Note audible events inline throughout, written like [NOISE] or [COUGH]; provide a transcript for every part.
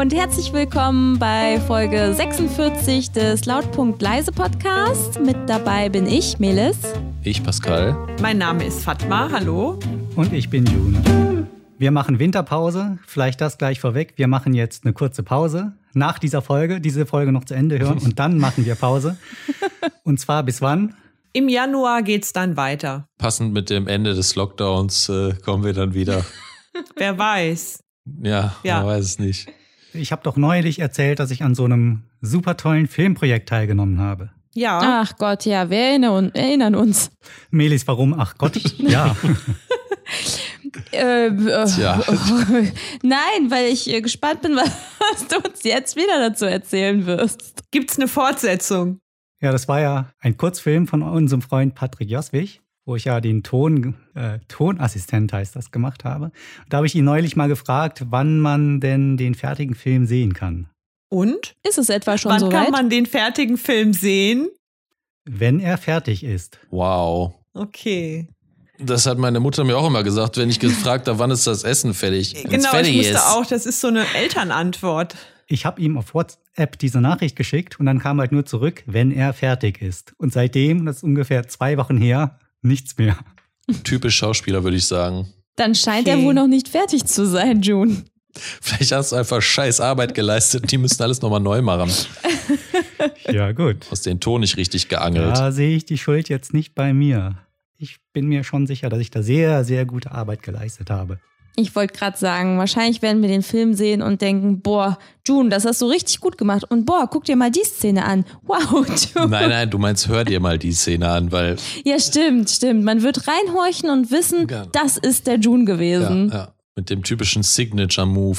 und herzlich willkommen bei Folge 46 des Lautpunkt Leise Podcast. Mit dabei bin ich, Melis. Ich, Pascal. Mein Name ist Fatma, hallo. Und ich bin June. Wir machen Winterpause, vielleicht das gleich vorweg. Wir machen jetzt eine kurze Pause nach dieser Folge, diese Folge noch zu Ende hören und dann machen wir Pause. Und zwar bis wann? Im Januar geht's dann weiter. Passend mit dem Ende des Lockdowns äh, kommen wir dann wieder. [LAUGHS] Wer weiß. Ja, ja, man weiß es nicht. Ich habe doch neulich erzählt, dass ich an so einem super tollen Filmprojekt teilgenommen habe. Ja. Ach Gott, ja, wir erinnern, uns. Melis, warum? Ach Gott, [LAUGHS] ja. äh, äh, Tja. [LAUGHS] nein, weil ich äh, gespannt bin, [LAUGHS] was du uns jetzt wieder dazu erzählen wirst. Gibt's eine Fortsetzung? Ja, das war ja ein Kurzfilm von unserem Freund Patrick Joswig wo ich ja den Ton, äh, Tonassistent heißt das, gemacht habe. Da habe ich ihn neulich mal gefragt, wann man denn den fertigen Film sehen kann. Und? Ist es etwa schon wann so Wann kann man den fertigen Film sehen? Wenn er fertig ist. Wow. Okay. Das hat meine Mutter mir auch immer gesagt, wenn ich gefragt habe, wann ist das Essen fertig? Genau, fertig ich musste ist. auch, das ist so eine Elternantwort. Ich habe ihm auf WhatsApp diese Nachricht geschickt und dann kam halt nur zurück, wenn er fertig ist. Und seitdem, das ist ungefähr zwei Wochen her, nichts mehr. Typisch Schauspieler, würde ich sagen. Dann scheint okay. er wohl noch nicht fertig zu sein, June. Vielleicht hast du einfach scheiß Arbeit geleistet. Die müssen alles nochmal neu machen. [LAUGHS] ja, gut. Hast den Ton nicht richtig geangelt. Da sehe ich die Schuld jetzt nicht bei mir. Ich bin mir schon sicher, dass ich da sehr, sehr gute Arbeit geleistet habe. Ich wollte gerade sagen, wahrscheinlich werden wir den Film sehen und denken, boah, June, das hast du richtig gut gemacht. Und boah, guck dir mal die Szene an. Wow, [LAUGHS] June. Nein, nein, du meinst, hör dir mal die Szene an, weil. Ja, stimmt, stimmt. Man wird reinhorchen und wissen, ja. das ist der June gewesen. Ja, ja. Mit dem typischen Signature-Move.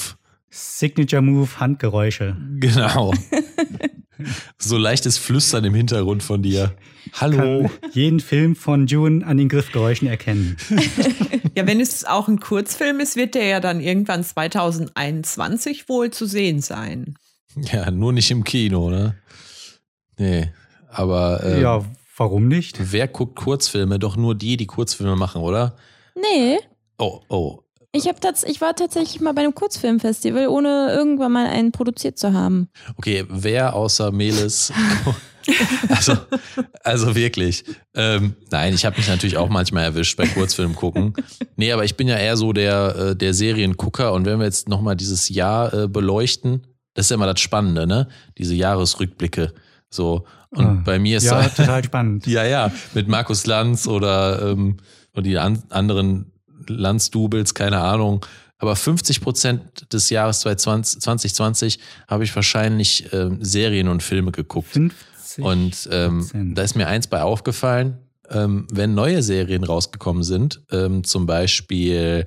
Signature-Move, Handgeräusche. Genau. [LAUGHS] so leichtes Flüstern im Hintergrund von dir. Hallo. Kann jeden Film von June an den Griffgeräuschen erkennen. [LAUGHS] ja, wenn es auch ein Kurzfilm ist, wird der ja dann irgendwann 2021 wohl zu sehen sein. Ja, nur nicht im Kino, ne? Nee, aber. Ähm, ja, warum nicht? Wer guckt Kurzfilme? Doch nur die, die Kurzfilme machen, oder? Nee. Oh, oh. Ich, hab tats ich war tatsächlich mal bei einem Kurzfilmfestival, ohne irgendwann mal einen produziert zu haben. Okay, wer außer Melis [LAUGHS] also, also wirklich. Ähm, nein, ich habe mich natürlich auch manchmal erwischt bei Kurzfilm gucken. Nee, aber ich bin ja eher so der, äh, der Seriengucker und wenn wir jetzt nochmal dieses Jahr äh, beleuchten, das ist ja immer das Spannende, ne? Diese Jahresrückblicke. So. Und ah, bei mir ist ja da, total spannend. [LAUGHS] ja, ja, mit Markus Lanz oder ähm, und die an, anderen Lanz-Doubles, keine Ahnung. Aber 50 Prozent des Jahres 2020 habe ich wahrscheinlich ähm, Serien und Filme geguckt. 50 und ähm, da ist mir eins bei aufgefallen, ähm, wenn neue Serien rausgekommen sind, ähm, zum Beispiel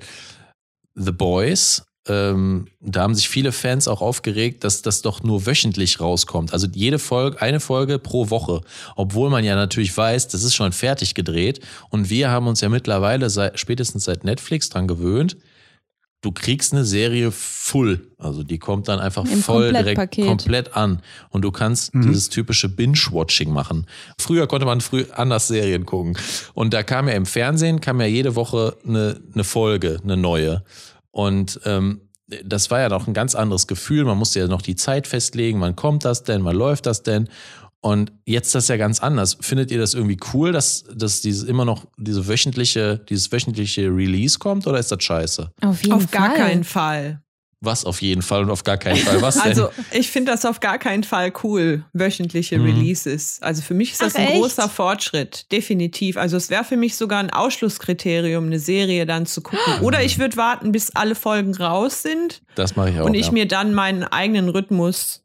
The Boys, ähm, da haben sich viele Fans auch aufgeregt, dass das doch nur wöchentlich rauskommt. Also jede Folge, eine Folge pro Woche. Obwohl man ja natürlich weiß, das ist schon fertig gedreht. Und wir haben uns ja mittlerweile seit, spätestens seit Netflix dran gewöhnt, du kriegst eine Serie full. Also die kommt dann einfach Im voll direkt komplett an. Und du kannst mhm. dieses typische Binge-Watching machen. Früher konnte man früh anders Serien gucken. Und da kam ja im Fernsehen, kam ja jede Woche eine, eine Folge, eine neue. Und ähm, das war ja noch ein ganz anderes Gefühl. Man musste ja noch die Zeit festlegen, wann kommt das denn, wann läuft das denn. Und jetzt ist das ja ganz anders. Findet ihr das irgendwie cool, dass, dass dieses immer noch diese wöchentliche, dieses wöchentliche Release kommt oder ist das scheiße? Auf jeden auf Fall. gar keinen Fall. Was auf jeden Fall und auf gar keinen Fall? Was denn? Also ich finde das auf gar keinen Fall cool, wöchentliche mhm. Releases. Also für mich ist das Ach, ein echt? großer Fortschritt, definitiv. Also es wäre für mich sogar ein Ausschlusskriterium, eine Serie dann zu gucken. Oder ich würde warten, bis alle Folgen raus sind. Das mache ich auch. Und ich ja. mir dann meinen eigenen Rhythmus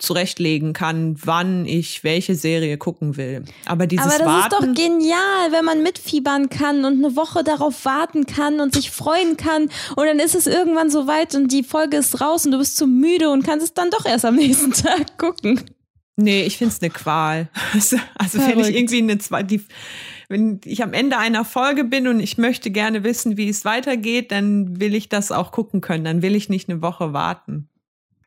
zurechtlegen kann, wann ich welche Serie gucken will. Aber dieses Aber das Warten, ist doch genial, wenn man mitfiebern kann und eine Woche darauf warten kann und sich freuen kann und dann ist es irgendwann soweit und die Folge ist raus und du bist zu müde und kannst es dann doch erst am [LAUGHS] nächsten Tag gucken. Nee, ich finde es eine Qual. [LAUGHS] Also, also wenn ich irgendwie eine zweite, wenn ich am Ende einer Folge bin und ich möchte gerne wissen, wie es weitergeht, dann will ich das auch gucken können. Dann will ich nicht eine Woche warten.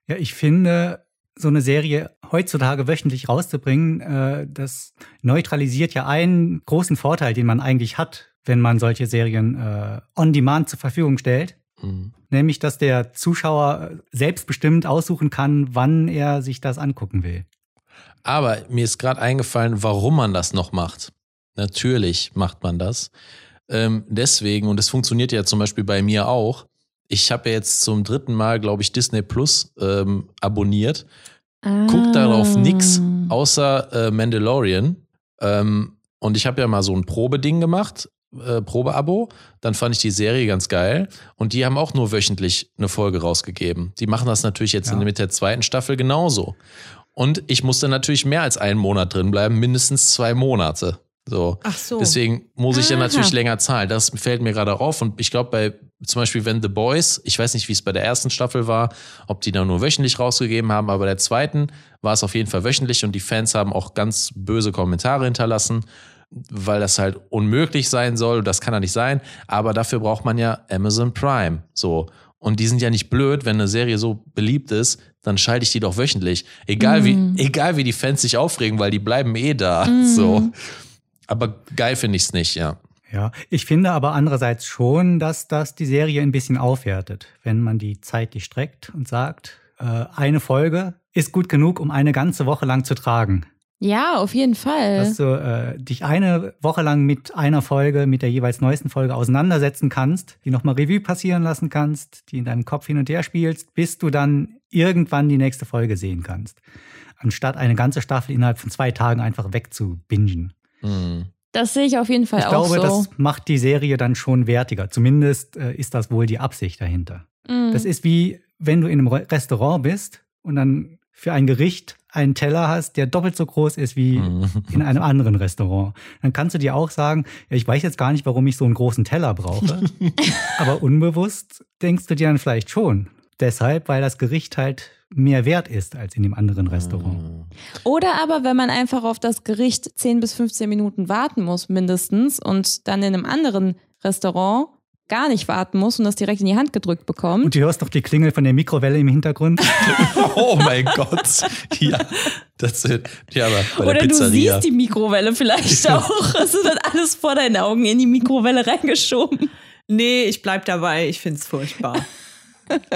Ja, ich finde, so eine Serie heutzutage wöchentlich rauszubringen, äh, das neutralisiert ja einen großen Vorteil, den man eigentlich hat, wenn man solche Serien äh, on demand zur Verfügung stellt. Mhm. Nämlich, dass der Zuschauer selbstbestimmt aussuchen kann, wann er sich das angucken will. Aber mir ist gerade eingefallen, warum man das noch macht. Natürlich macht man das. Ähm, deswegen, und das funktioniert ja zum Beispiel bei mir auch, ich habe ja jetzt zum dritten Mal, glaube ich, Disney Plus ähm, abonniert. Ah. Guck darauf nix außer äh, Mandalorian. Ähm, und ich habe ja mal so ein Probeding gemacht, äh, Probeabo. Dann fand ich die Serie ganz geil. Und die haben auch nur wöchentlich eine Folge rausgegeben. Die machen das natürlich jetzt ja. mit der zweiten Staffel genauso. Und ich musste natürlich mehr als einen Monat drin bleiben, mindestens zwei Monate. So. Ach so. Deswegen muss ich ja natürlich länger zahlen. Das fällt mir gerade auf. Und ich glaube, bei zum Beispiel, wenn The Boys, ich weiß nicht, wie es bei der ersten Staffel war, ob die da nur wöchentlich rausgegeben haben, aber bei der zweiten war es auf jeden Fall wöchentlich und die Fans haben auch ganz böse Kommentare hinterlassen, weil das halt unmöglich sein soll. Das kann ja nicht sein. Aber dafür braucht man ja Amazon Prime. So. Und die sind ja nicht blöd, wenn eine Serie so beliebt ist, dann schalte ich die doch wöchentlich. Egal mm. wie, mhm. egal wie die Fans sich aufregen, weil die bleiben eh da. Mm. So. Aber geil finde ich es nicht, ja. Ja, ich finde aber andererseits schon, dass das die Serie ein bisschen aufwertet, wenn man die zeitlich streckt und sagt, äh, eine Folge ist gut genug, um eine ganze Woche lang zu tragen. Ja, auf jeden Fall. Dass du äh, dich eine Woche lang mit einer Folge, mit der jeweils neuesten Folge auseinandersetzen kannst, die nochmal Revue passieren lassen kannst, die in deinem Kopf hin und her spielst, bis du dann irgendwann die nächste Folge sehen kannst. Anstatt eine ganze Staffel innerhalb von zwei Tagen einfach wegzubingen. Mhm. Das sehe ich auf jeden Fall ich auch glaube, so. das macht die Serie dann schon wertiger. Zumindest äh, ist das wohl die Absicht dahinter. Mhm. Das ist wie, wenn du in einem Restaurant bist und dann für ein Gericht einen Teller hast, der doppelt so groß ist wie mhm. in einem anderen Restaurant. Dann kannst du dir auch sagen, ja, ich weiß jetzt gar nicht, warum ich so einen großen Teller brauche. [LAUGHS] Aber unbewusst denkst du dir dann vielleicht schon. Deshalb, weil das Gericht halt mehr wert ist als in dem anderen Restaurant. Mhm. Oder aber, wenn man einfach auf das Gericht 10 bis 15 Minuten warten muss, mindestens, und dann in einem anderen Restaurant gar nicht warten muss und das direkt in die Hand gedrückt bekommt. Und du hörst doch die Klingel von der Mikrowelle im Hintergrund. [LAUGHS] oh mein Gott. Ja, das ja, aber Oder der du siehst die Mikrowelle vielleicht [LAUGHS] auch. Es wird alles vor deinen Augen in die Mikrowelle reingeschoben. Nee, ich bleib dabei. Ich find's furchtbar.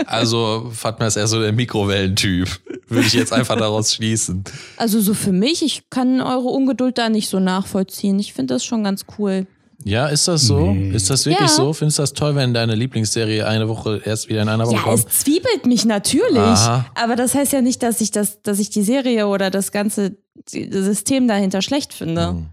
Also Fatma ist eher so der Mikrowellentyp. Würde ich jetzt einfach daraus schließen. Also so für mich, ich kann eure Ungeduld da nicht so nachvollziehen. Ich finde das schon ganz cool. Ja, ist das so? Nee. Ist das wirklich ja. so? Findest du das toll, wenn deine Lieblingsserie eine Woche erst wieder in einer Woche ja, kommt? Ja, es zwiebelt mich natürlich. Aha. Aber das heißt ja nicht, dass ich das, dass ich die Serie oder das ganze System dahinter schlecht finde. Hm.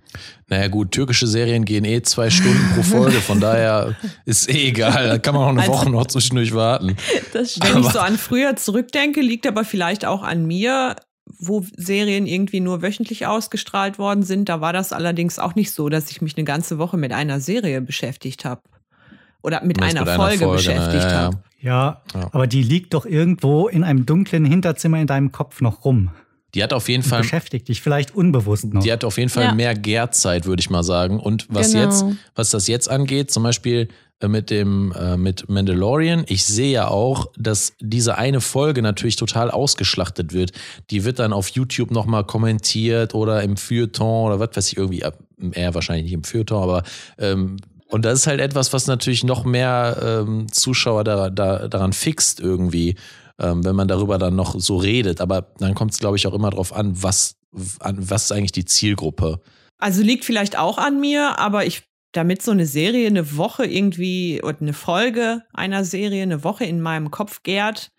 Naja gut, türkische Serien gehen eh zwei Stunden pro Folge, von daher ist eh egal. Da kann man auch eine also, Woche noch zwischendurch warten. Das Wenn ich so an früher zurückdenke, liegt aber vielleicht auch an mir wo Serien irgendwie nur wöchentlich ausgestrahlt worden sind. Da war das allerdings auch nicht so, dass ich mich eine ganze Woche mit einer Serie beschäftigt habe. Oder mit einer, mit Folge, Folge, beschäftigt ja, habe. Ja, ja, aber die liegt doch irgendwo in einem dunklen Hinterzimmer in deinem Kopf noch rum. Die hat auf jeden Fall. Beschäftigt dich vielleicht unbewusst noch. Die hat auf jeden Fall ja. mehr Gärzeit, würde ich mal sagen. Und was genau. jetzt, was das jetzt angeht, zum Beispiel äh, mit dem äh, mit Mandalorian. Ich sehe ja auch, dass diese eine Folge natürlich total ausgeschlachtet wird. Die wird dann auf YouTube nochmal kommentiert oder im Feuilleton oder was weiß ich irgendwie, eher wahrscheinlich nicht im Feuilleton, aber ähm, und das ist halt etwas, was natürlich noch mehr ähm, Zuschauer da, da, daran fixt irgendwie, ähm, wenn man darüber dann noch so redet. Aber dann kommt es, glaube ich, auch immer darauf an, was, an, was ist eigentlich die Zielgruppe. Also liegt vielleicht auch an mir, aber ich damit so eine Serie eine Woche irgendwie oder eine Folge einer Serie eine Woche in meinem Kopf gärt,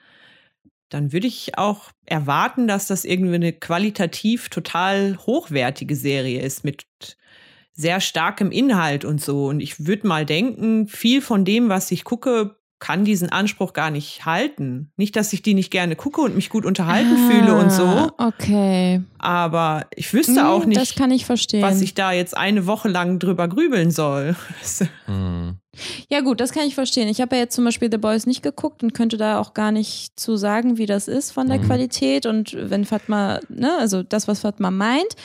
dann würde ich auch erwarten, dass das irgendwie eine qualitativ total hochwertige Serie ist mit sehr starkem Inhalt und so. Und ich würde mal denken, viel von dem, was ich gucke, kann diesen Anspruch gar nicht halten. Nicht, dass ich die nicht gerne gucke und mich gut unterhalten ah, fühle und so. Okay. Aber ich wüsste hm, auch nicht, das kann ich verstehen. was ich da jetzt eine Woche lang drüber grübeln soll. [LAUGHS] Hm. Ja gut, das kann ich verstehen. Ich habe ja jetzt zum Beispiel The Boys nicht geguckt und könnte da auch gar nicht zu sagen, wie das ist von der hm. Qualität. Und wenn Fatma, ne, also das, was Fatma meint,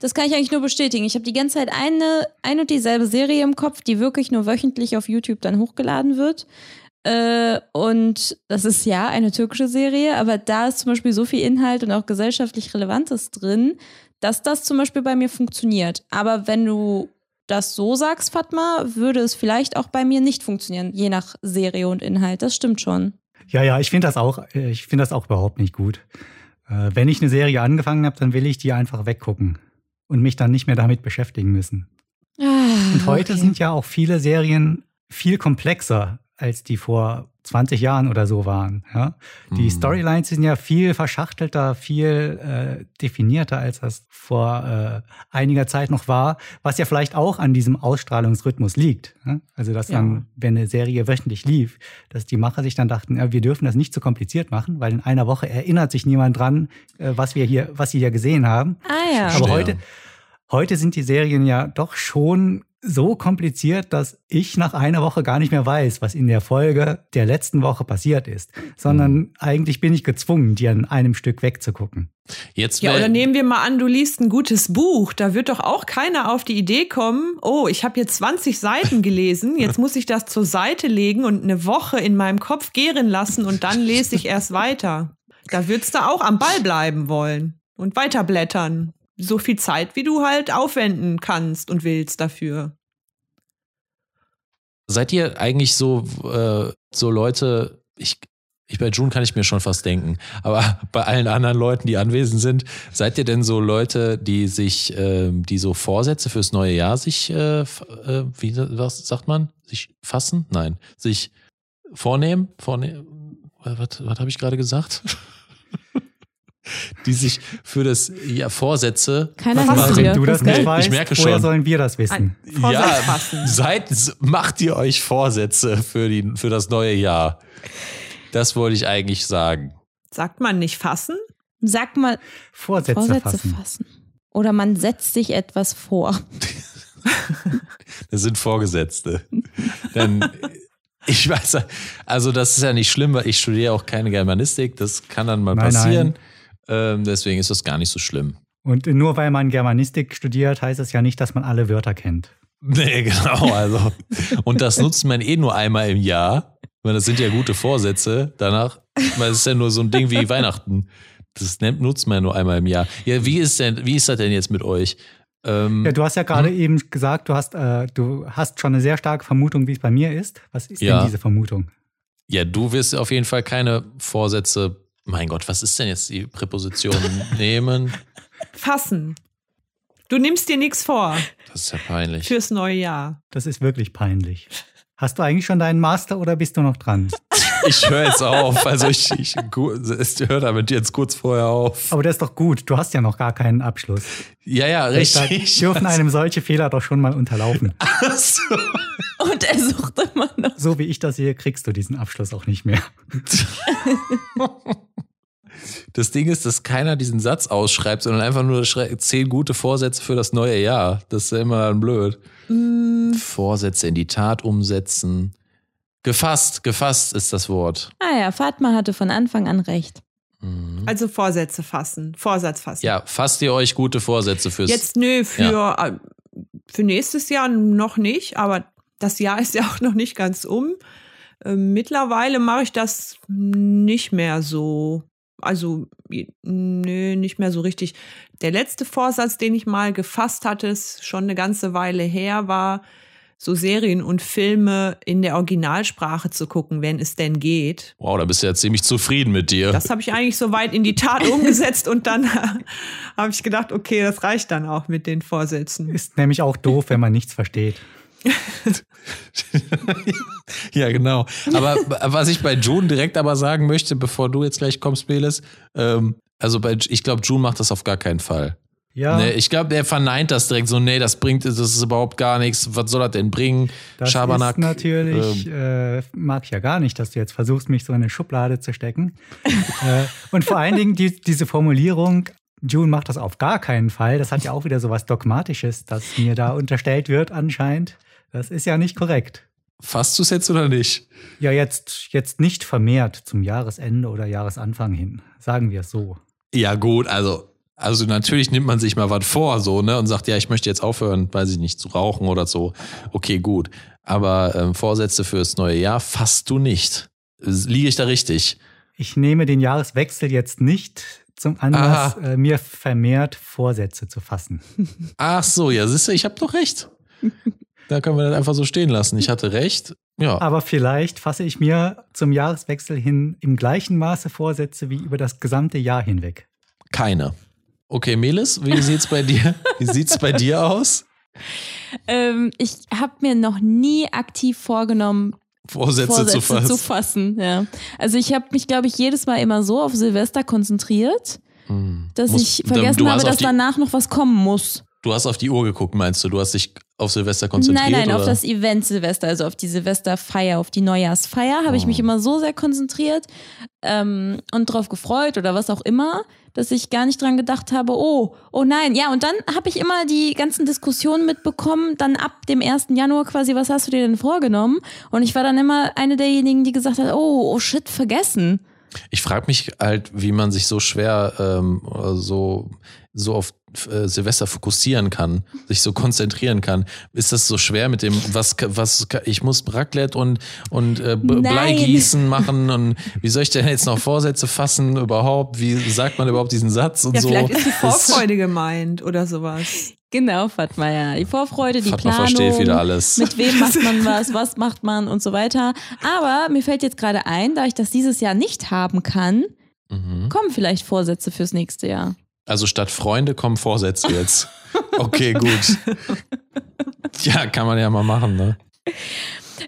das kann ich eigentlich nur bestätigen. Ich habe die ganze Zeit eine, ein und dieselbe Serie im Kopf, die wirklich nur wöchentlich auf YouTube dann hochgeladen wird. Äh, und das ist ja eine türkische Serie, aber da ist zum Beispiel so viel Inhalt und auch gesellschaftlich Relevantes drin, dass das zum Beispiel bei mir funktioniert. Aber wenn du das so sagst, Fatma, würde es vielleicht auch bei mir nicht funktionieren, je nach Serie und Inhalt. Das stimmt schon. Ja, ja, ich finde das auch, äh, ich finde das auch überhaupt nicht gut. Äh, wenn ich eine Serie angefangen habe, dann will ich die einfach weggucken und mich dann nicht mehr damit beschäftigen müssen. Ah, und heute okay. sind ja auch viele Serien viel komplexer als die vor 20 Jahren oder so waren. Ja? Die mhm. Storylines sind ja viel verschachtelter, viel äh, definierter, als das vor äh, einiger Zeit noch war, was ja vielleicht auch an diesem Ausstrahlungsrhythmus liegt. Ja? Also, dass dann, ja. wenn eine Serie wöchentlich lief, dass die Macher sich dann dachten, ja, wir dürfen das nicht zu so kompliziert machen, weil in einer Woche erinnert sich niemand dran, äh, was wir hier, was sie hier gesehen haben. Ah ja. Aber heute, heute sind die Serien ja doch schon so kompliziert, dass ich nach einer Woche gar nicht mehr weiß, was in der Folge der letzten Woche passiert ist, sondern mhm. eigentlich bin ich gezwungen, die an einem Stück wegzugucken. Jetzt ja, oder nehmen wir mal an, du liest ein gutes Buch, da wird doch auch keiner auf die Idee kommen, oh, ich habe jetzt 20 Seiten gelesen, [LAUGHS] jetzt muss ich das zur Seite legen und eine Woche in meinem Kopf gären lassen und dann lese ich erst weiter. Da würdest du auch am Ball bleiben wollen und weiterblättern so viel Zeit, wie du halt aufwenden kannst und willst dafür. Seid ihr eigentlich so, äh, so Leute, ich, ich bei June kann ich mir schon fast denken, aber [LAUGHS] bei allen anderen Leuten, die anwesend sind, seid ihr denn so Leute, die sich, äh, die so Vorsätze fürs neue Jahr sich, äh, äh, wie was sagt man, sich fassen? Nein, sich vornehmen, vornehmen. Was, was habe ich gerade gesagt? [LAUGHS] die sich für das ja, Vorsätze. Keiner was Wenn du das nicht weißt, ich merke schon. woher sollen wir das wissen? ja, seid, macht ihr euch Vorsätze für, die, für das neue Jahr. Das wollte ich eigentlich sagen. Sagt man nicht fassen? Sag mal Vorsätze, Vorsätze fassen. fassen. Oder man setzt sich etwas vor. [LAUGHS] das sind Vorgesetzte. Denn ich weiß, also das ist ja nicht schlimm, weil ich studiere auch keine Germanistik. Das kann dann mal nein, passieren. Nein. Ähm, deswegen ist das gar nicht so schlimm. Und nur weil man Germanistik studiert, heißt das ja nicht, dass man alle Wörter kennt. Nee, [LAUGHS] genau. Also, und das nutzt man eh nur einmal im Jahr. Weil das sind ja gute Vorsätze. Danach, weil es ist ja nur so ein Ding wie Weihnachten. Das nutzt man ja nur einmal im Jahr. Ja, wie ist denn, wie ist das denn jetzt mit euch? Ähm, ja, du hast ja gerade hm? eben gesagt, du hast, äh, du hast schon eine sehr starke Vermutung, wie es bei mir ist. Was ist ja. denn diese Vermutung? Ja, du wirst auf jeden Fall keine Vorsätze mein Gott, was ist denn jetzt die Präposition nehmen? Fassen. Du nimmst dir nichts vor. Das ist ja peinlich. Fürs neue Jahr. Das ist wirklich peinlich. Hast du eigentlich schon deinen Master oder bist du noch dran? [LAUGHS] Ich höre jetzt auf. Also ich, ich, ich höre damit jetzt kurz vorher auf. Aber das ist doch gut. Du hast ja noch gar keinen Abschluss. Ja, ja, richtig. Deshalb dürfen einem solche Fehler doch schon mal unterlaufen. Ach so. Und er sucht immer noch. So wie ich das sehe, kriegst du diesen Abschluss auch nicht mehr. Das Ding ist, dass keiner diesen Satz ausschreibt, sondern einfach nur zehn gute Vorsätze für das neue Jahr. Das ist ja immer dann blöd. Mm. Vorsätze in die Tat umsetzen. Gefasst, gefasst ist das Wort. Ah ja, Fatma hatte von Anfang an recht. Mhm. Also Vorsätze fassen, Vorsatz fassen. Ja, fasst ihr euch gute Vorsätze fürs Jetzt nö, für, ja. Äh, für nächstes Jahr noch nicht, aber das Jahr [LAUGHS] ist ja auch noch nicht ganz um. Ähm, mittlerweile mache ich das nicht mehr so. Also, nö, nicht mehr so richtig. Der letzte Vorsatz, den ich mal gefasst hatte, ist schon eine ganze Weile her, war, so Serien und Filme in der Originalsprache zu gucken, wenn es denn geht. Wow, da bist du ja ziemlich zufrieden mit dir. Das habe ich eigentlich so weit in die Tat [LAUGHS] umgesetzt und dann [LAUGHS] habe ich gedacht, okay, das reicht dann auch mit den Vorsätzen. Ist nämlich auch doof, wenn man nichts versteht. [LAUGHS] ja, genau. Aber was ich bei June direkt aber sagen möchte, bevor du jetzt gleich kommst, Beles, ähm, also bei, ich glaube, June macht das auf gar keinen Fall. Ja. Nee, ich glaube, er verneint das direkt so, nee, das bringt, das ist überhaupt gar nichts. Was soll das denn bringen? Das Schabernack. Ist natürlich, ähm, äh, mag ich ja gar nicht, dass du jetzt versuchst, mich so in eine Schublade zu stecken. [LAUGHS] äh, und vor allen Dingen die, diese Formulierung, June macht das auf gar keinen Fall. Das hat ja auch wieder so was Dogmatisches, das mir da unterstellt wird anscheinend. Das ist ja nicht korrekt. Fasst du es jetzt oder nicht? Ja, jetzt, jetzt nicht vermehrt zum Jahresende oder Jahresanfang hin. Sagen wir es so. Ja, gut, also, also natürlich nimmt man sich mal was vor, so, ne, und sagt, ja, ich möchte jetzt aufhören, weiß ich nicht, zu rauchen oder so. Okay, gut. Aber ähm, Vorsätze fürs neue Jahr fasst du nicht. Liege ich da richtig? Ich nehme den Jahreswechsel jetzt nicht zum Anlass, äh, mir vermehrt Vorsätze zu fassen. [LAUGHS] Ach so, ja, siehst du, ich habe doch recht. Da können wir das einfach so stehen lassen. Ich hatte recht. Ja. Aber vielleicht fasse ich mir zum Jahreswechsel hin im gleichen Maße Vorsätze wie über das gesamte Jahr hinweg. Keine. Okay, Melis, wie sieht's bei dir? Wie sieht's bei dir aus? Ähm, ich habe mir noch nie aktiv vorgenommen, Vorsätze, Vorsätze zu fassen. Zu fassen ja. Also ich habe mich, glaube ich, jedes Mal immer so auf Silvester konzentriert, hm. dass muss, ich vergessen habe, dass danach noch was kommen muss. Du hast auf die Uhr geguckt, meinst du? Du hast dich auf Silvester konzentriert? Nein, nein, oder? auf das Event Silvester, also auf die Silvesterfeier, auf die Neujahrsfeier, habe oh. ich mich oh. immer so sehr konzentriert ähm, und drauf gefreut oder was auch immer, dass ich gar nicht dran gedacht habe, oh, oh nein. Ja, und dann habe ich immer die ganzen Diskussionen mitbekommen, dann ab dem 1. Januar quasi, was hast du dir denn vorgenommen? Und ich war dann immer eine derjenigen, die gesagt hat, oh, oh shit, vergessen. Ich frage mich halt, wie man sich so schwer ähm, so, so auf äh, Silvester fokussieren kann, sich so konzentrieren kann. Ist das so schwer mit dem, was, was, ich muss Raclette und, und äh, Bleigießen machen und wie soll ich denn jetzt noch Vorsätze fassen überhaupt? Wie sagt man überhaupt diesen Satz und ja, so? Vielleicht ist die [LAUGHS] Vorfreude gemeint oder sowas. Genau, Fatma, ja. Die Vorfreude, die Fatma Planung. versteht wieder alles. Mit wem [LAUGHS] macht man was, was macht man und so weiter. Aber mir fällt jetzt gerade ein, da ich das dieses Jahr nicht haben kann, mhm. kommen vielleicht Vorsätze fürs nächste Jahr. Also statt Freunde kommen Vorsätze jetzt. Okay, gut. Ja, kann man ja mal machen, ne?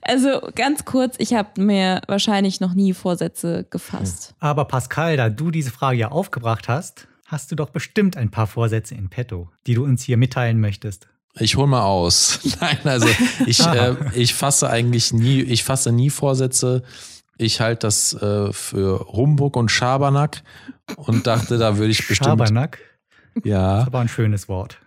Also ganz kurz, ich habe mir wahrscheinlich noch nie Vorsätze gefasst. Aber Pascal, da du diese Frage ja aufgebracht hast, hast du doch bestimmt ein paar Vorsätze in petto, die du uns hier mitteilen möchtest. Ich hol mal aus. [LAUGHS] Nein, also ich, äh, ich fasse eigentlich nie, ich fasse nie Vorsätze. Ich halte das äh, für Humbug und Schabernack und dachte, da würde ich bestimmt. Schabernack? Ja. Das ist aber ein schönes Wort.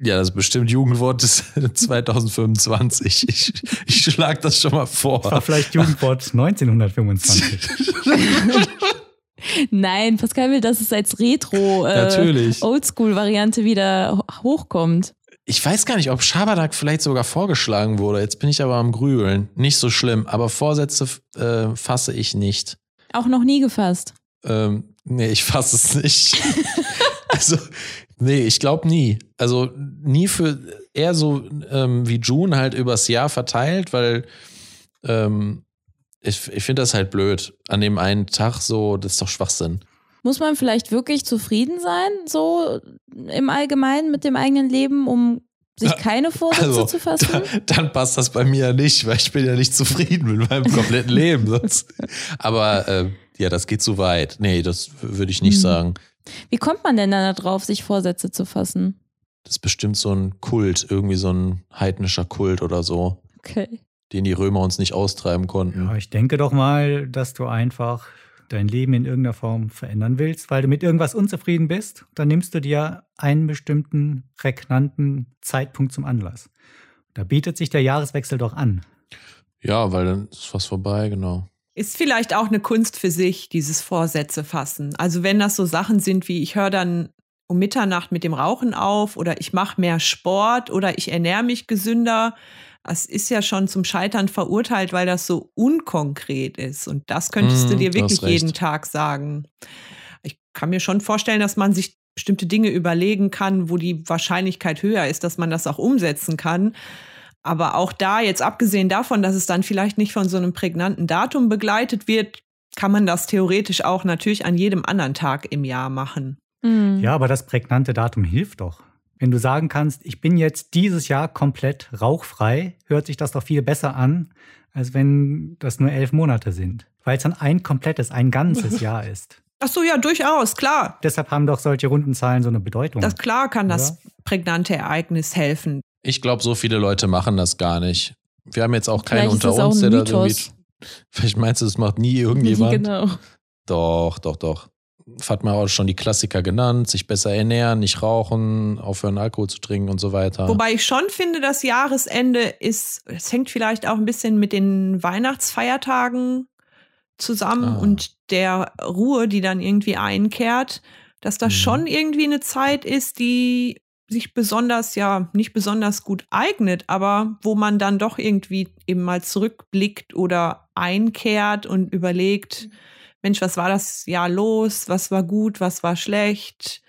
Ja, das ist bestimmt Jugendwort des [LAUGHS] 2025. Ich, ich schlage das schon mal vor. Das war vielleicht Jugendwort 1925. [LAUGHS] Nein, Pascal will, dass es als Retro äh, Oldschool-Variante wieder hochkommt. Ich weiß gar nicht, ob Schabernack vielleicht sogar vorgeschlagen wurde. Jetzt bin ich aber am Grübeln. Nicht so schlimm, aber Vorsätze äh, fasse ich nicht. Auch noch nie gefasst. Ähm, nee, ich fasse es nicht. [LAUGHS] also, nee, ich glaube nie. Also nie für eher so ähm, wie June halt übers Jahr verteilt, weil ähm, ich, ich finde das halt blöd. An dem einen Tag so, das ist doch Schwachsinn. Muss man vielleicht wirklich zufrieden sein, so im Allgemeinen mit dem eigenen Leben, um sich keine Vorsätze also, zu fassen? Da, dann passt das bei mir ja nicht, weil ich bin ja nicht zufrieden mit meinem kompletten Leben. Sonst. Aber äh, ja, das geht zu weit. Nee, das würde ich nicht mhm. sagen. Wie kommt man denn dann darauf, sich Vorsätze zu fassen? Das ist bestimmt so ein Kult, irgendwie so ein heidnischer Kult oder so. Okay den die Römer uns nicht austreiben konnten. Ja, ich denke doch mal, dass du einfach dein Leben in irgendeiner Form verändern willst, weil du mit irgendwas unzufrieden bist, dann nimmst du dir einen bestimmten prägnanten Zeitpunkt zum Anlass. Da bietet sich der Jahreswechsel doch an. Ja, weil dann ist was vorbei, genau. Ist vielleicht auch eine Kunst für sich, dieses Vorsätze fassen. Also wenn das so Sachen sind wie, ich höre dann um Mitternacht mit dem Rauchen auf oder ich mache mehr Sport oder ich ernähre mich gesünder, es ist ja schon zum Scheitern verurteilt, weil das so unkonkret ist. Und das könntest mm, du dir wirklich jeden Tag sagen. Ich kann mir schon vorstellen, dass man sich bestimmte Dinge überlegen kann, wo die Wahrscheinlichkeit höher ist, dass man das auch umsetzen kann. Aber auch da, jetzt abgesehen davon, dass es dann vielleicht nicht von so einem prägnanten Datum begleitet wird, kann man das theoretisch auch natürlich an jedem anderen Tag im Jahr machen. Mhm. Ja, aber das prägnante Datum hilft doch. Wenn du sagen kannst, ich bin jetzt dieses Jahr komplett rauchfrei, hört sich das doch viel besser an, als wenn das nur elf Monate sind. Weil es dann ein komplettes, ein ganzes [LAUGHS] Jahr ist. Ach so, ja, durchaus, klar. Deshalb haben doch solche runden Zahlen so eine Bedeutung. Das klar kann oder? das prägnante Ereignis helfen. Ich glaube, so viele Leute machen das gar nicht. Wir haben jetzt auch keinen unter uns, der da irgendwie. [LAUGHS] Vielleicht meinst du, das macht nie [LAUGHS] irgendjemand? Genau. Doch, doch, doch. Fatma hat schon die Klassiker genannt, sich besser ernähren, nicht rauchen, aufhören Alkohol zu trinken und so weiter. Wobei ich schon finde, das Jahresende ist, es hängt vielleicht auch ein bisschen mit den Weihnachtsfeiertagen zusammen ah. und der Ruhe, die dann irgendwie einkehrt, dass das mhm. schon irgendwie eine Zeit ist, die sich besonders, ja, nicht besonders gut eignet, aber wo man dann doch irgendwie eben mal zurückblickt oder einkehrt und überlegt, mhm Mensch, was war das Jahr los? Was war gut? Was war schlecht?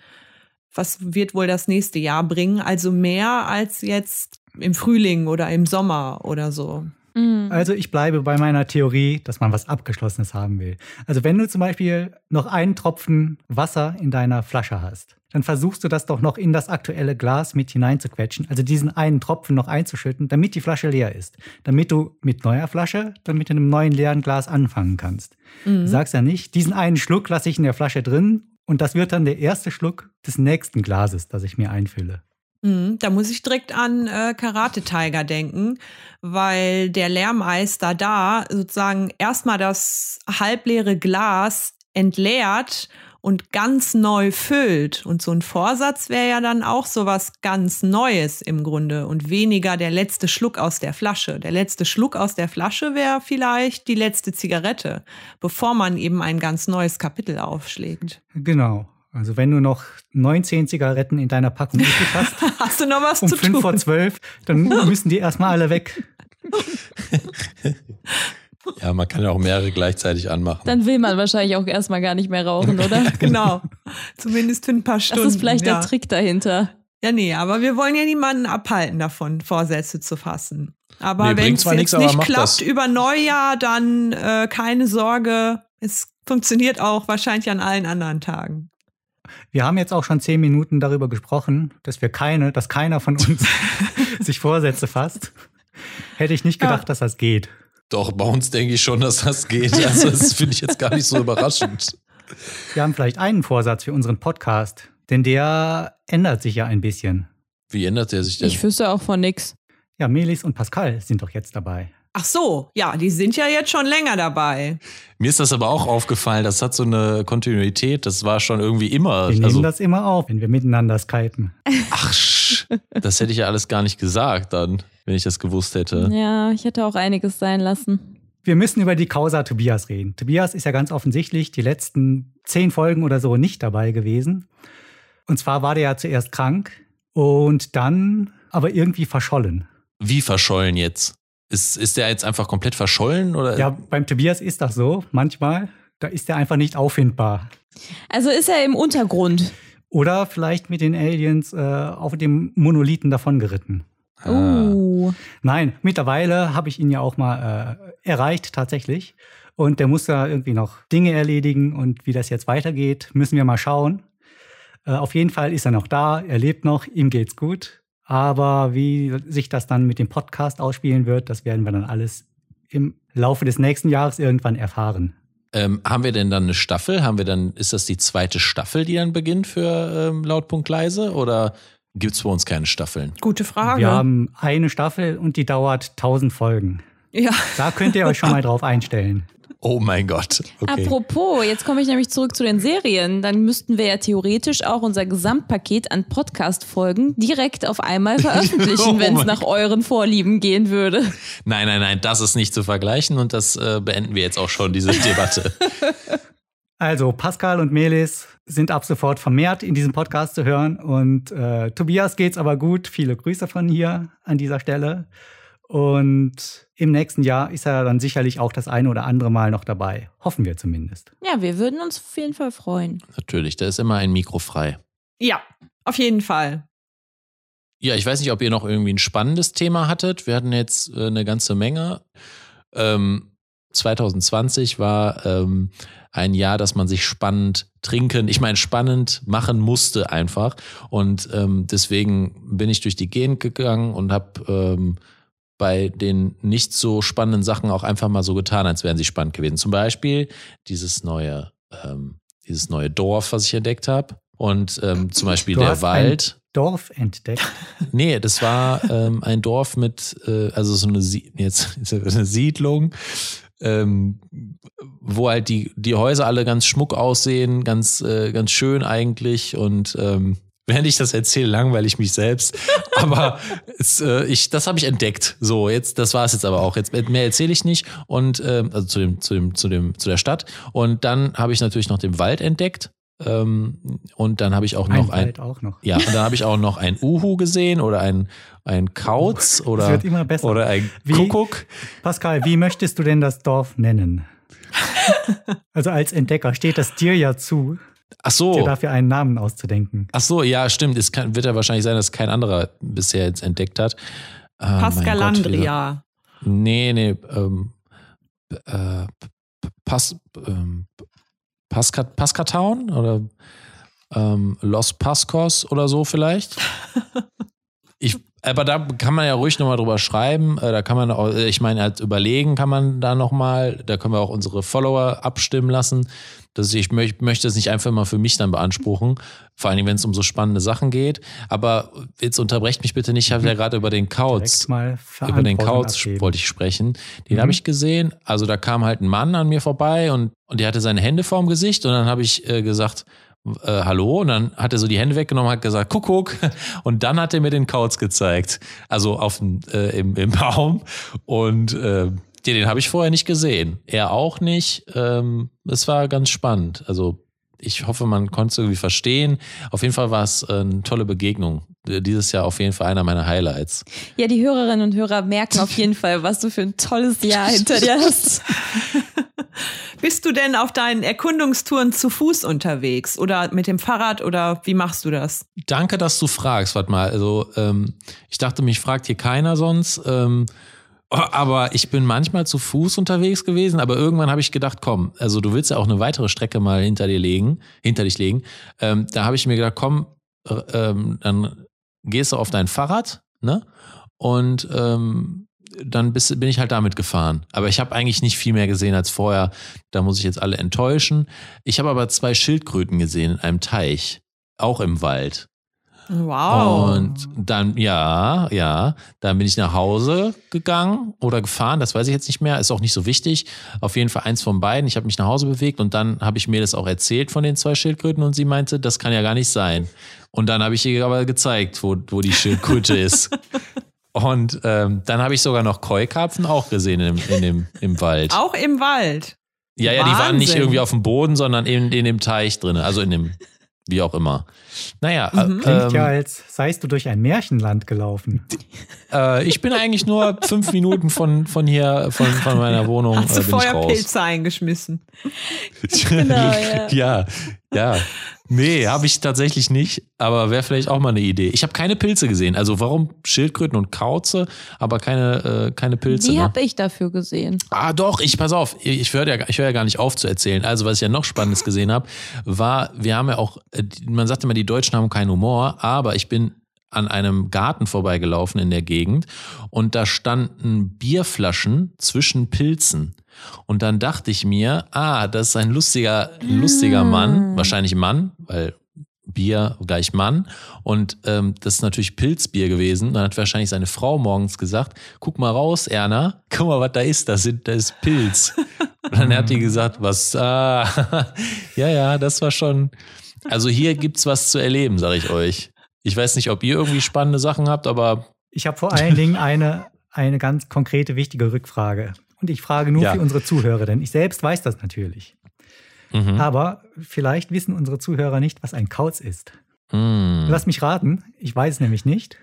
Was wird wohl das nächste Jahr bringen? Also mehr als jetzt im Frühling oder im Sommer oder so. Mhm. Also ich bleibe bei meiner Theorie, dass man was Abgeschlossenes haben will. Also wenn du zum Beispiel noch einen Tropfen Wasser in deiner Flasche hast, dann versuchst du das doch noch in das aktuelle Glas mit hineinzuquetschen, also diesen einen Tropfen noch einzuschütten, damit die Flasche leer ist. Damit du mit neuer Flasche dann mit einem neuen leeren Glas anfangen kannst. Mhm. Du sagst ja nicht, diesen einen Schluck lasse ich in der Flasche drin und das wird dann der erste Schluck des nächsten Glases, das ich mir einfülle. Mhm, da muss ich direkt an äh, Karate Tiger denken, weil der Lärmeister da sozusagen erstmal das halbleere Glas entleert und ganz neu füllt. Und so ein Vorsatz wäre ja dann auch so was ganz Neues im Grunde und weniger der letzte Schluck aus der Flasche. Der letzte Schluck aus der Flasche wäre vielleicht die letzte Zigarette, bevor man eben ein ganz neues Kapitel aufschlägt. Genau. Also wenn du noch 19 Zigaretten in deiner Packung übrig [LAUGHS] hast, hast du noch was um zu 5 vor 12, dann müssen die erstmal alle weg. [LAUGHS] Ja, man kann ja auch mehrere gleichzeitig anmachen. Dann will man wahrscheinlich auch erstmal gar nicht mehr rauchen, oder? [LAUGHS] genau. Zumindest für ein paar Stunden. Das ist vielleicht ja. der Trick dahinter. Ja, nee, aber wir wollen ja niemanden abhalten davon, Vorsätze zu fassen. Aber nee, wenn es jetzt nicht klappt das. über Neujahr, dann äh, keine Sorge. Es funktioniert auch wahrscheinlich an allen anderen Tagen. Wir haben jetzt auch schon zehn Minuten darüber gesprochen, dass wir keine, dass keiner von uns [LAUGHS] [LAUGHS] sich Vorsätze fasst. Hätte ich nicht gedacht, ja. dass das geht. Doch, bei uns denke ich schon, dass das geht. [LAUGHS] Also, das finde ich jetzt gar nicht so überraschend. Wir haben vielleicht einen Vorsatz für unseren Podcast, denn der ändert sich ja ein bisschen. Wie ändert der sich denn? Ich wüsste auch von nix. Ja, Melis und Pascal sind doch jetzt dabei. Ach so, ja, die sind ja jetzt schon länger dabei. Mir ist das aber auch aufgefallen, das hat so eine Kontinuität, das war schon irgendwie immer. Wir nehmen also, das immer auf, wenn wir miteinander skypen. Ach, das hätte ich ja alles gar nicht gesagt dann, wenn ich das gewusst hätte. Ja, ich hätte auch einiges sein lassen. Wir müssen über die Causa Tobias reden. Tobias ist ja ganz offensichtlich die letzten zehn Folgen oder so nicht dabei gewesen. Und zwar war der ja zuerst krank und dann aber irgendwie verschollen. Wie verschollen jetzt? Ist, ist der jetzt einfach komplett verschollen? Oder? Ja, beim Tobias ist das so, manchmal. Da ist er einfach nicht auffindbar. Also ist er im Untergrund. Oder vielleicht mit den Aliens äh, auf dem Monolithen davongeritten. Ah. Uh. Nein, mittlerweile habe ich ihn ja auch mal äh, erreicht, tatsächlich. Und der muss da irgendwie noch Dinge erledigen. Und wie das jetzt weitergeht, müssen wir mal schauen. Äh, auf jeden Fall ist er noch da, er lebt noch, ihm geht's gut. Aber wie sich das dann mit dem Podcast ausspielen wird, das werden wir dann alles im Laufe des nächsten Jahres irgendwann erfahren. Ähm, haben wir denn dann eine Staffel? Haben wir dann, ist das die zweite Staffel, die dann beginnt für ähm, Lautpunkt leise? Oder gibt es bei uns keine Staffeln? Gute Frage. Wir haben eine Staffel und die dauert 1000 Folgen. Ja. Da könnt ihr euch schon mal [LAUGHS] drauf einstellen. Oh mein Gott. Okay. Apropos, jetzt komme ich nämlich zurück zu den Serien. Dann müssten wir ja theoretisch auch unser Gesamtpaket an Podcast-Folgen direkt auf einmal [LAUGHS] veröffentlichen, oh wenn es nach euren Vorlieben gehen würde. Nein, nein, nein, das ist nicht zu vergleichen und das äh, beenden wir jetzt auch schon, diese Debatte. [LAUGHS] Also, Pascal und Melis sind ab sofort vermehrt in diesem Podcast zu hören und äh, Tobias geht's aber gut. Viele Grüße von hier an dieser Stelle. Und im nächsten Jahr ist er dann sicherlich auch das eine oder andere Mal noch dabei. Hoffen wir zumindest. Ja, wir würden uns auf jeden Fall freuen. Natürlich, da ist immer ein Mikro frei. Ja, auf jeden Fall. Ja, ich weiß nicht, ob ihr noch irgendwie ein spannendes Thema hattet. Wir hatten jetzt äh, eine ganze Menge. Ähm, 2020 war ähm, ein Jahr, das man sich spannend trinken, ich meine spannend machen musste einfach. Und ähm, deswegen bin ich durch die Gegend gegangen und habe ähm, bei den nicht so spannenden Sachen auch einfach mal so getan, als wären sie spannend gewesen. Zum Beispiel dieses neue, ähm, dieses neue Dorf, was ich entdeckt habe. Und ähm, zum Beispiel der Wald. Dorf entdeckt? [LAUGHS] Nee, das war ähm, ein Dorf mit, äh, also so eine, [LAUGHS] jetzt, eine Siedlung, ähm, wo halt die, die Häuser alle ganz schmuck aussehen, ganz, äh, ganz schön eigentlich und ähm, Während ich das erzähle, langweile ich mich selbst. [LAUGHS] Aber es, äh, ich, das habe ich entdeckt. So, jetzt, das war es jetzt aber auch. Jetzt mehr erzähle ich nicht. Und ähm, also zu dem, zu dem, zu dem, zu der Stadt. Und dann habe ich natürlich noch den Wald entdeckt. Ähm, und dann habe ich auch noch ein, ein auch noch. ja, und dann habe ich auch noch ein Uhu gesehen oder ein ein Kauz oder wird immer besser. oder ein wie, Kuckuck. Pascal, wie möchtest du denn das Dorf nennen? [LAUGHS] also als Entdecker steht das dir ja zu. Ach so. Dir dafür einen Namen auszudenken. Ach so, ja, stimmt. Es kann, wird ja wahrscheinlich sein, dass kein anderer bisher jetzt entdeckt hat. Pascalandria. Gott, nee, nee, ähm, äh, Pas, ähm, Pascat, Pascatown oder ähm, Los Pascos oder so vielleicht. [LAUGHS] Ich, aber da kann man ja ruhig nochmal drüber schreiben. Äh, da kann man auch, ich meine, als überlegen kann man da nochmal, da können wir auch unsere Follower abstimmen lassen. Dass ich möchte, möchte es nicht einfach mal für mich dann beanspruchen, vor allem wenn es um so spannende Sachen geht. Aber jetzt unterbrecht mich bitte nicht, ich habe ja gerade über den Kauz, über den Kauz wollte ich sprechen. Den mhm. habe ich gesehen. Also da kam halt ein Mann an mir vorbei und, und der hatte seine Hände vorm Gesicht und dann habe ich äh, gesagt, äh, hallo? Und dann hat er so die Hände weggenommen hat gesagt Kuckuck [LAUGHS] und dann hat er mir den Kauz gezeigt. Also auf äh, im, im Baum. Und äh, den, den habe ich vorher nicht gesehen. Er auch nicht. Ähm, es war ganz spannend. Also ich hoffe man konnte es irgendwie verstehen. Auf jeden Fall war es äh, eine tolle Begegnung. Dieses Jahr auf jeden Fall einer meiner Highlights. Ja, die Hörerinnen und Hörer merken auf jeden Fall, was du für ein tolles Jahr hinter dir hast. [LAUGHS] Bist du denn auf deinen Erkundungstouren zu Fuß unterwegs oder mit dem Fahrrad oder wie machst du das? Danke, dass du fragst. Warte mal, also ähm, ich dachte, mich fragt hier keiner sonst. Ähm, aber ich bin manchmal zu Fuß unterwegs gewesen, aber irgendwann habe ich gedacht, komm, also du willst ja auch eine weitere Strecke mal hinter dir legen, hinter dich legen. Ähm, da habe ich mir gedacht, komm, äh, ähm, dann gehst du auf dein Fahrrad, ne? Und ähm, dann bist, bin ich halt damit gefahren. Aber ich habe eigentlich nicht viel mehr gesehen als vorher. Da muss ich jetzt alle enttäuschen. Ich habe aber zwei Schildkröten gesehen in einem Teich, auch im Wald. Wow. Und dann, ja, ja, dann bin ich nach Hause gegangen oder gefahren, das weiß ich jetzt nicht mehr, ist auch nicht so wichtig. Auf jeden Fall eins von beiden. Ich habe mich nach Hause bewegt und dann habe ich mir das auch erzählt von den zwei Schildkröten und sie meinte, das kann ja gar nicht sein. Und dann habe ich ihr aber gezeigt, wo, wo die Schildkröte ist. [LAUGHS] Und ähm, dann habe ich sogar noch Keukarpfen auch gesehen im, in dem, im Wald. [LAUGHS] Auch im Wald? Ja, ja, die waren nicht irgendwie auf dem Boden, sondern in, in dem Teich drin, also in dem, wie auch immer. Naja. Mhm. Äh, Klingt ähm, ja, als seist du durch ein Märchenland gelaufen. Äh, ich bin eigentlich nur fünf Minuten von, von hier, von, von meiner Wohnung. Hast äh, du vorher Pilze eingeschmissen? [LAUGHS] genau, ja. ja, ja. [LAUGHS] Nee, habe ich tatsächlich nicht, aber wäre vielleicht auch mal eine Idee. Ich habe keine Pilze gesehen. Also warum Schildkröten und Kauze, aber keine, äh, keine Pilze? Die ne? habe ich dafür gesehen. Ah, doch, ich pass auf, ich höre ja, ich hör ja gar nicht auf zu erzählen. Also, was ich ja noch Spannendes gesehen habe, war, wir haben ja auch, äh, man sagt immer, die Deutschen haben keinen Humor, aber ich bin an einem Garten vorbeigelaufen in der Gegend und da standen Bierflaschen zwischen Pilzen. Und dann dachte ich mir, ah, das ist ein lustiger, lustiger Mann, ah. wahrscheinlich Mann, weil Bier gleich Mann. Und ähm, das ist natürlich Pilzbier gewesen. Dann hat wahrscheinlich seine Frau morgens gesagt, guck mal raus, Erna, guck mal, was da ist, das, sind, das ist Pilz. [LAUGHS] Und dann hat die gesagt, was, ah, [LAUGHS] ja, ja, das war schon, also hier gibt's was zu erleben, sag ich euch. Ich weiß nicht, ob ihr irgendwie spannende Sachen habt, aber. Ich habe vor allen Dingen eine, eine ganz konkrete, wichtige Rückfrage. Und ich frage nur ja. für unsere Zuhörer, denn ich selbst weiß das natürlich. Mhm. Aber vielleicht wissen unsere Zuhörer nicht, was ein Kauz ist. Mhm. Lass mich raten, ich weiß es nämlich nicht.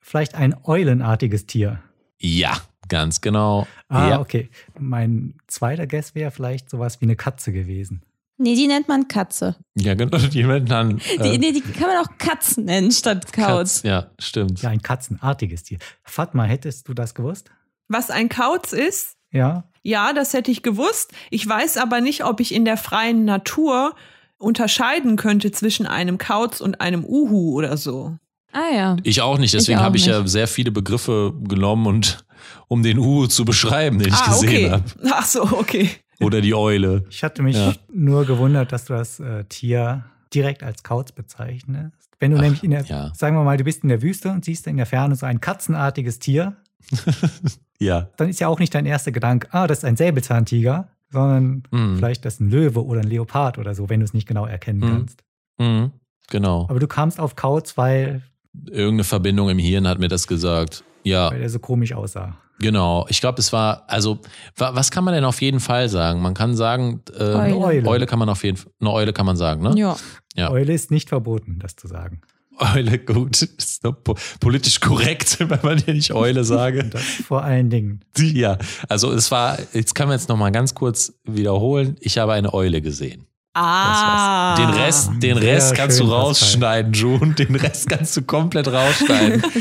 Vielleicht ein eulenartiges Tier. Ja, ganz genau. Ah, ja. okay. Mein zweiter Guess wäre vielleicht sowas wie eine Katze gewesen. Nee, die nennt man Katze. Ja, genau, die nennt man. Äh, die, nee, die kann man auch Katzen nennen statt Kauz. Katz, ja, stimmt. Ja, ein katzenartiges Tier. Fatma, hättest du das gewusst? Was ein Kauz ist? Ja. Ja, das hätte ich gewusst. Ich weiß aber nicht, ob ich in der freien Natur unterscheiden könnte zwischen einem Kauz und einem Uhu oder so. Ah ja. Ich auch nicht, deswegen habe ich ja sehr viele Begriffe genommen und [LAUGHS] um den Uhu zu beschreiben, den ich ah, gesehen okay. habe. Ach so, okay. Oder die Eule. Ich hatte mich ja. nur gewundert, dass du das äh, Tier direkt als Kauz bezeichnest. Wenn du Ach, nämlich in der, ja. sagen wir mal, du bist in der Wüste und siehst in der Ferne so ein katzenartiges Tier, [LAUGHS] ja. Dann ist ja auch nicht dein erster Gedanke, ah, das ist ein Säbelzahntiger, sondern mhm. vielleicht das ist ein Löwe oder ein Leopard oder so, wenn du es nicht genau erkennen mhm. kannst. Mhm. Genau. Aber du kamst auf Kauz, weil. Irgendeine Verbindung im Hirn hat mir das gesagt. Ja. Weil er so komisch aussah. Genau, ich glaube, es war, also, was kann man denn auf jeden Fall sagen? Man kann sagen, äh, Eule. Eule. Eule kann man auf jeden Fall, eine Eule kann man sagen, ne? Ja. ja. Eule ist nicht verboten, das zu sagen. Eule, gut. Ist noch politisch korrekt, [LAUGHS] wenn man hier nicht Eule sage. [LAUGHS] Vor allen Dingen. Ja, also es war, jetzt kann man jetzt nochmal ganz kurz wiederholen. Ich habe eine Eule gesehen. Ah. Den Rest, den Rest kannst du rausschneiden, June. Den Rest kannst du komplett rausschneiden. [LAUGHS]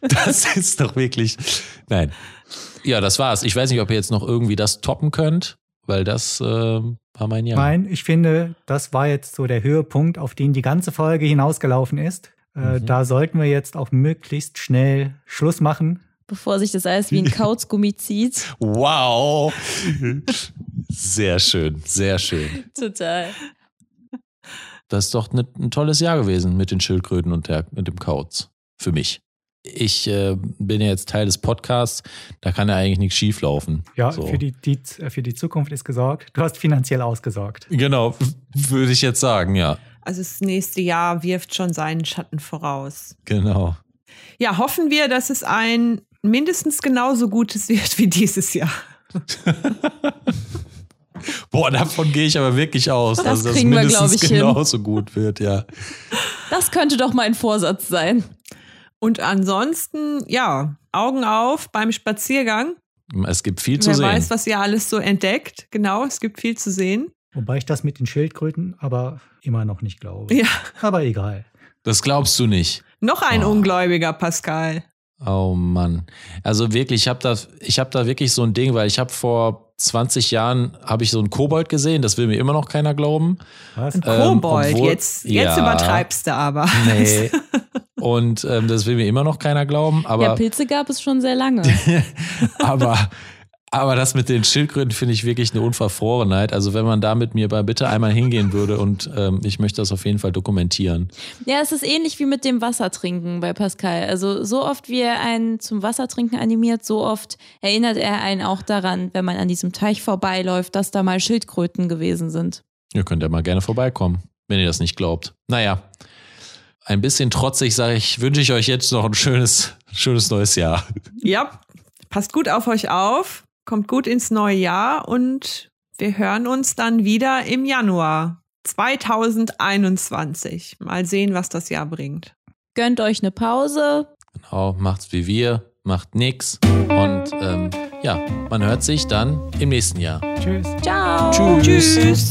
Das ist doch wirklich. Nein. Ja, das war's. Ich weiß nicht, ob ihr jetzt noch irgendwie das toppen könnt, weil das äh, war mein Jahr. Nein, ich finde, das war jetzt so der Höhepunkt, auf den die ganze Folge hinausgelaufen ist. Äh, mhm. Da sollten wir jetzt auch möglichst schnell Schluss machen. Bevor sich das alles wie ein [LAUGHS] Kauzgummi zieht. Wow. Sehr schön, sehr schön. Total. Das ist doch ne, ein tolles Jahr gewesen mit den Schildkröten und, der, und dem Kauz. Für mich. Ich äh, bin ja jetzt Teil des Podcasts, da kann ja eigentlich nichts schieflaufen. Ja, so. für, die, die, für die Zukunft ist gesorgt. Du hast finanziell ausgesorgt. Genau, würde ich jetzt sagen, ja. Also das nächste Jahr wirft schon seinen Schatten voraus. Genau. Ja, hoffen wir, dass es ein mindestens genauso gutes wird wie dieses Jahr. [LAUGHS] Boah, davon gehe ich aber wirklich aus, das dass das mindestens wir, genauso hin. gut wird, ja. Das könnte doch mein Vorsatz sein. Und ansonsten, ja, Augen auf beim Spaziergang. Es gibt viel zu Wer sehen. Wer weiß, was ihr alles so entdeckt. Genau, es gibt viel zu sehen. Wobei ich das mit den Schildkröten aber immer noch nicht glaube. Ja. Aber egal. Das glaubst du nicht. Noch ein oh. Ungläubiger, Pascal. Oh Mann. Also wirklich, ich habe da, ich habe da wirklich so ein Ding, weil ich habe vor 20 Jahren habe ich so einen Kobold gesehen, das will mir immer noch keiner glauben. Was? Ein Kobold, ähm, obwohl, jetzt, jetzt ja, übertreibst du aber. Nee. [LAUGHS] Und ähm, das will mir immer noch keiner glauben. Aber, ja, Pilze gab es schon sehr lange. [LAUGHS] aber aber das mit den Schildkröten finde ich wirklich eine Unverfrorenheit. Also wenn man da mit mir bei bitte einmal hingehen würde und ähm, ich möchte das auf jeden Fall dokumentieren. Ja, es ist ähnlich wie mit dem Wassertrinken bei Pascal. Also so oft wie er einen zum Wassertrinken animiert, so oft erinnert er einen auch daran, wenn man an diesem Teich vorbeiläuft, dass da mal Schildkröten gewesen sind. Ihr könnt ja mal gerne vorbeikommen, wenn ihr das nicht glaubt. Naja, ein bisschen trotzig sage ich, wünsche ich euch jetzt noch ein schönes, schönes neues Jahr. Ja, passt gut auf euch auf kommt gut ins neue Jahr und wir hören uns dann wieder im Januar 2021. Mal sehen, was das Jahr bringt. Gönnt euch eine Pause. Genau, macht's wie wir, macht nix. Und ähm, ja, man hört sich dann im nächsten Jahr. Tschüss. Ciao. Tschüss. Tschüss.